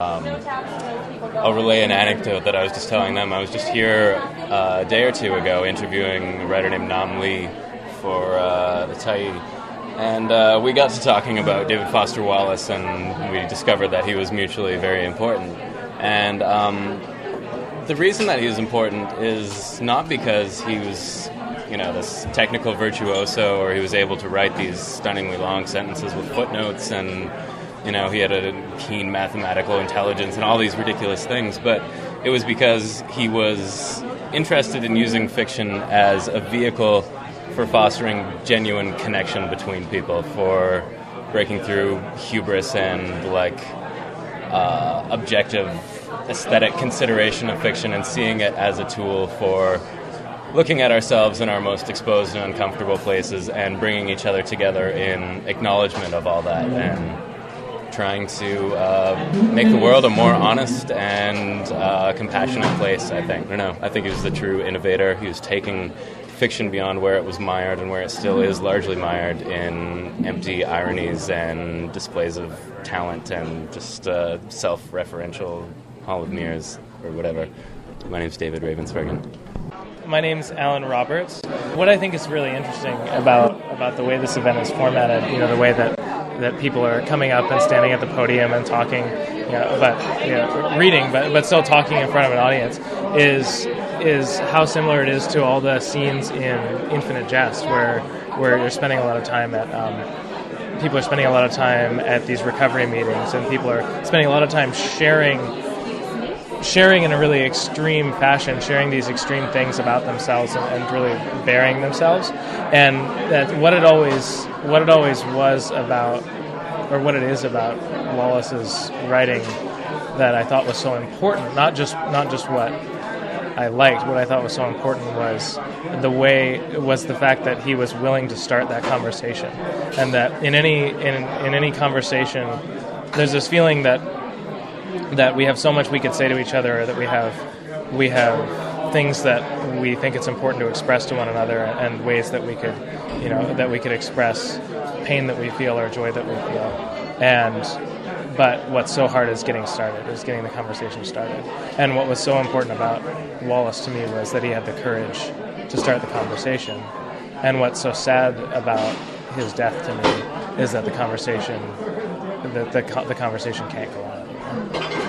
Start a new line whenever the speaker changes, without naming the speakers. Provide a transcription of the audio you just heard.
Um, I'll relay an anecdote that I was just telling them. I was just here uh, a day or two ago interviewing a writer named Nam Le for uh, the Tyee, and uh, we got to talking about David Foster Wallace, and we discovered that he was mutually very important. And um, the reason that he was important is not because he was, you know, this technical virtuoso, or he was able to write these stunningly long sentences with footnotes and you know, he had a keen mathematical intelligence and all these ridiculous things, but it was because he was interested in using fiction as a vehicle for fostering genuine connection between people, for breaking through hubris and like uh, objective aesthetic consideration of fiction and seeing it as a tool for looking at ourselves in our most exposed and uncomfortable places and bringing each other together in acknowledgement of all that. And trying to uh, make the world a more honest and uh, compassionate place. I think. I don't know. I think he was the true innovator. He was taking fiction beyond where it was mired and where it still is largely mired in empty ironies and displays of talent and just uh, self-referential hall of mirrors or whatever. My name's David Ravensbergen.
My name's Alan Roberts. What I think is really interesting about about the way this event is formatted, you know, the way that that people are coming up and standing at the podium and talking, you know, but you know, reading, but but still talking in front of an audience is is how similar it is to all the scenes in Infinite Jest, where where you're spending a lot of time at. Um, people are spending a lot of time at these recovery meetings, and people are spending a lot of time sharing sharing in a really extreme fashion, sharing these extreme things about themselves and, and, really baring themselves, and that what it always what it always was about, or what it is about Wallace's writing that I thought was so important. Not just not just what I liked. What I thought was so important was the way was the fact that he was willing to start that conversation, and that in any in in any conversation, there's this feeling that that we have so much we could say to each other, that we have we have things that we think it's important to express to one another, and ways that we could, you know, that we could express pain that we feel or joy that we feel, and. But what's so hard is getting started, is getting the conversation started. And what was so important about Wallace to me was that he had the courage to start the conversation. And what's so sad about his death to me is that the conversation that the, the conversation can't go on. Thank you.